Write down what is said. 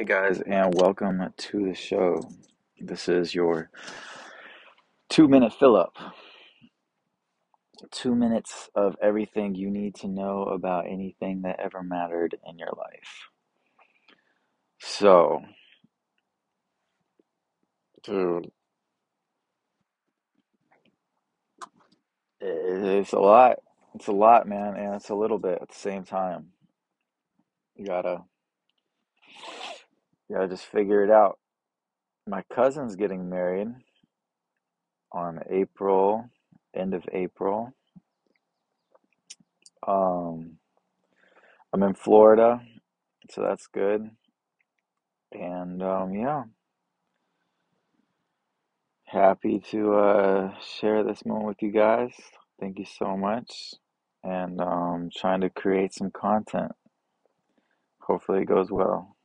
Hey guys, and welcome to the show. This is your two minute fill up. Two minutes of everything you need to know about anything that ever mattered in your life. So, dude, it's a lot. It's a lot, man, and it's a little bit at the same time. You gotta, gotta just figure it out. My cousin's getting married on April, end of April. Um, I'm in Florida, so that's good. And um, yeah, happy to uh, share this moment with you guys. Thank you so much. And um, trying to create some content. Hopefully, it goes well.